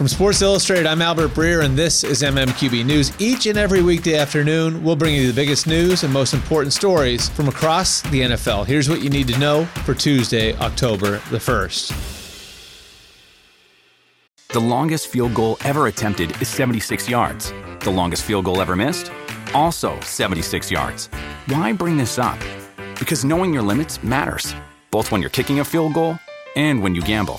From Sports Illustrated, I'm Albert Breer, and this is MMQB News. Each and every weekday afternoon, we'll bring you the biggest news and most important stories from across the NFL. Here's what you need to know for Tuesday, October the 1st. The longest field goal ever attempted is 76 yards. The longest field goal ever missed? Also 76 yards. Why bring this up? Because knowing your limits matters, both when you're kicking a field goal and when you gamble.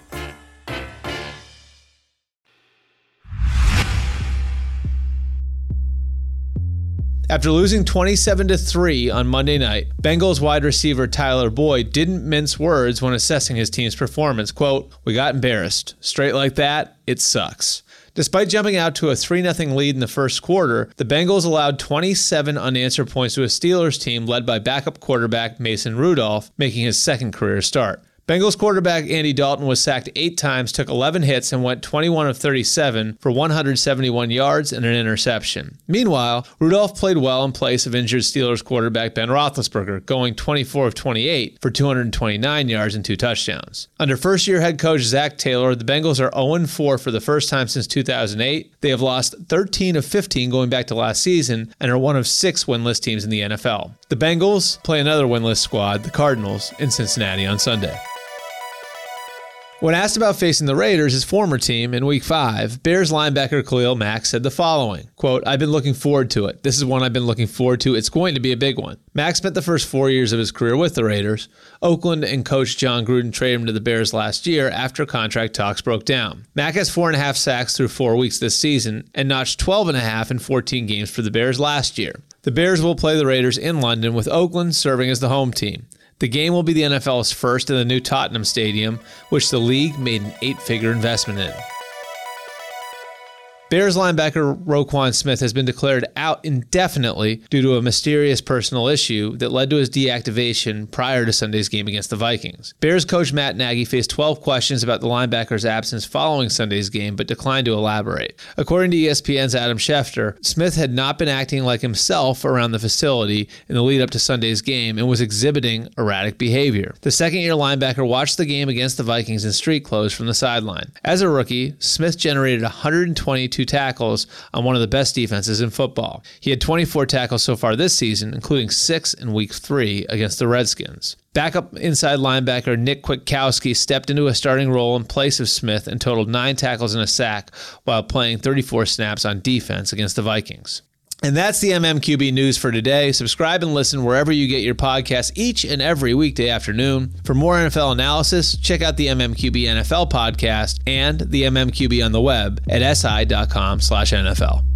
After losing 27 to 3 on Monday night, Bengals wide receiver Tyler Boyd didn't mince words when assessing his team's performance. Quote, "We got embarrassed. Straight like that, it sucks." Despite jumping out to a 3 0 lead in the first quarter, the Bengals allowed 27 unanswered points to a Steelers team led by backup quarterback Mason Rudolph, making his second career start. Bengals quarterback Andy Dalton was sacked eight times, took 11 hits, and went 21 of 37 for 171 yards and an interception. Meanwhile, Rudolph played well in place of injured Steelers quarterback Ben Roethlisberger, going 24 of 28 for 229 yards and two touchdowns. Under first year head coach Zac Taylor, the Bengals are 0 4 for the first time since 2008. They have lost 13 of 15 going back to last season and are one of six winless teams in the NFL. The Bengals play another winless squad, the Cardinals, in Cincinnati on Sunday. When asked about facing the Raiders, his former team, in week five, Bears linebacker Khalil Mack said the following quote, I've been looking forward to it. This is one I've been looking forward to. It's going to be a big one. Mack spent the first four years of his career with the Raiders. Oakland and coach Jon Gruden traded him to the Bears last year after contract talks broke down. Mack has four and a half sacks through four weeks this season and notched 12 and a half in 14 games for the Bears last year. The Bears will play the Raiders in London with Oakland serving as the home team. The game will be the NFL's first in the new Tottenham Stadium, which the league made an eight figure investment in. Bears linebacker Roquan Smith has been declared out indefinitely due to a mysterious personal issue that led to his deactivation prior to Sunday's game against the Vikings. Bears coach Matt Nagy faced 12 questions about the linebacker's absence following Sunday's game, but declined to elaborate. According to ESPN's Adam Schefter, Smith had not been acting like himself around the facility in the lead up to Sunday's game and was exhibiting erratic behavior. The second year linebacker watched the game against the Vikings in street clothes from the sideline. As a rookie, Smith generated 122 tackles on one of the best defenses in football. He had 24 tackles so far this season, including six in week three against the Redskins. Backup inside linebacker Nick Kwiatkowski stepped into a starting role in place of Smith and totaled nine tackles and a sack while playing 34 snaps on defense against the Vikings. And that's the MMQB news for today. Subscribe and listen wherever you get your podcasts each and every weekday afternoon. For more NFL analysis, check out the MMQB NFL podcast and the MMQB on the web at si.com slash NFL.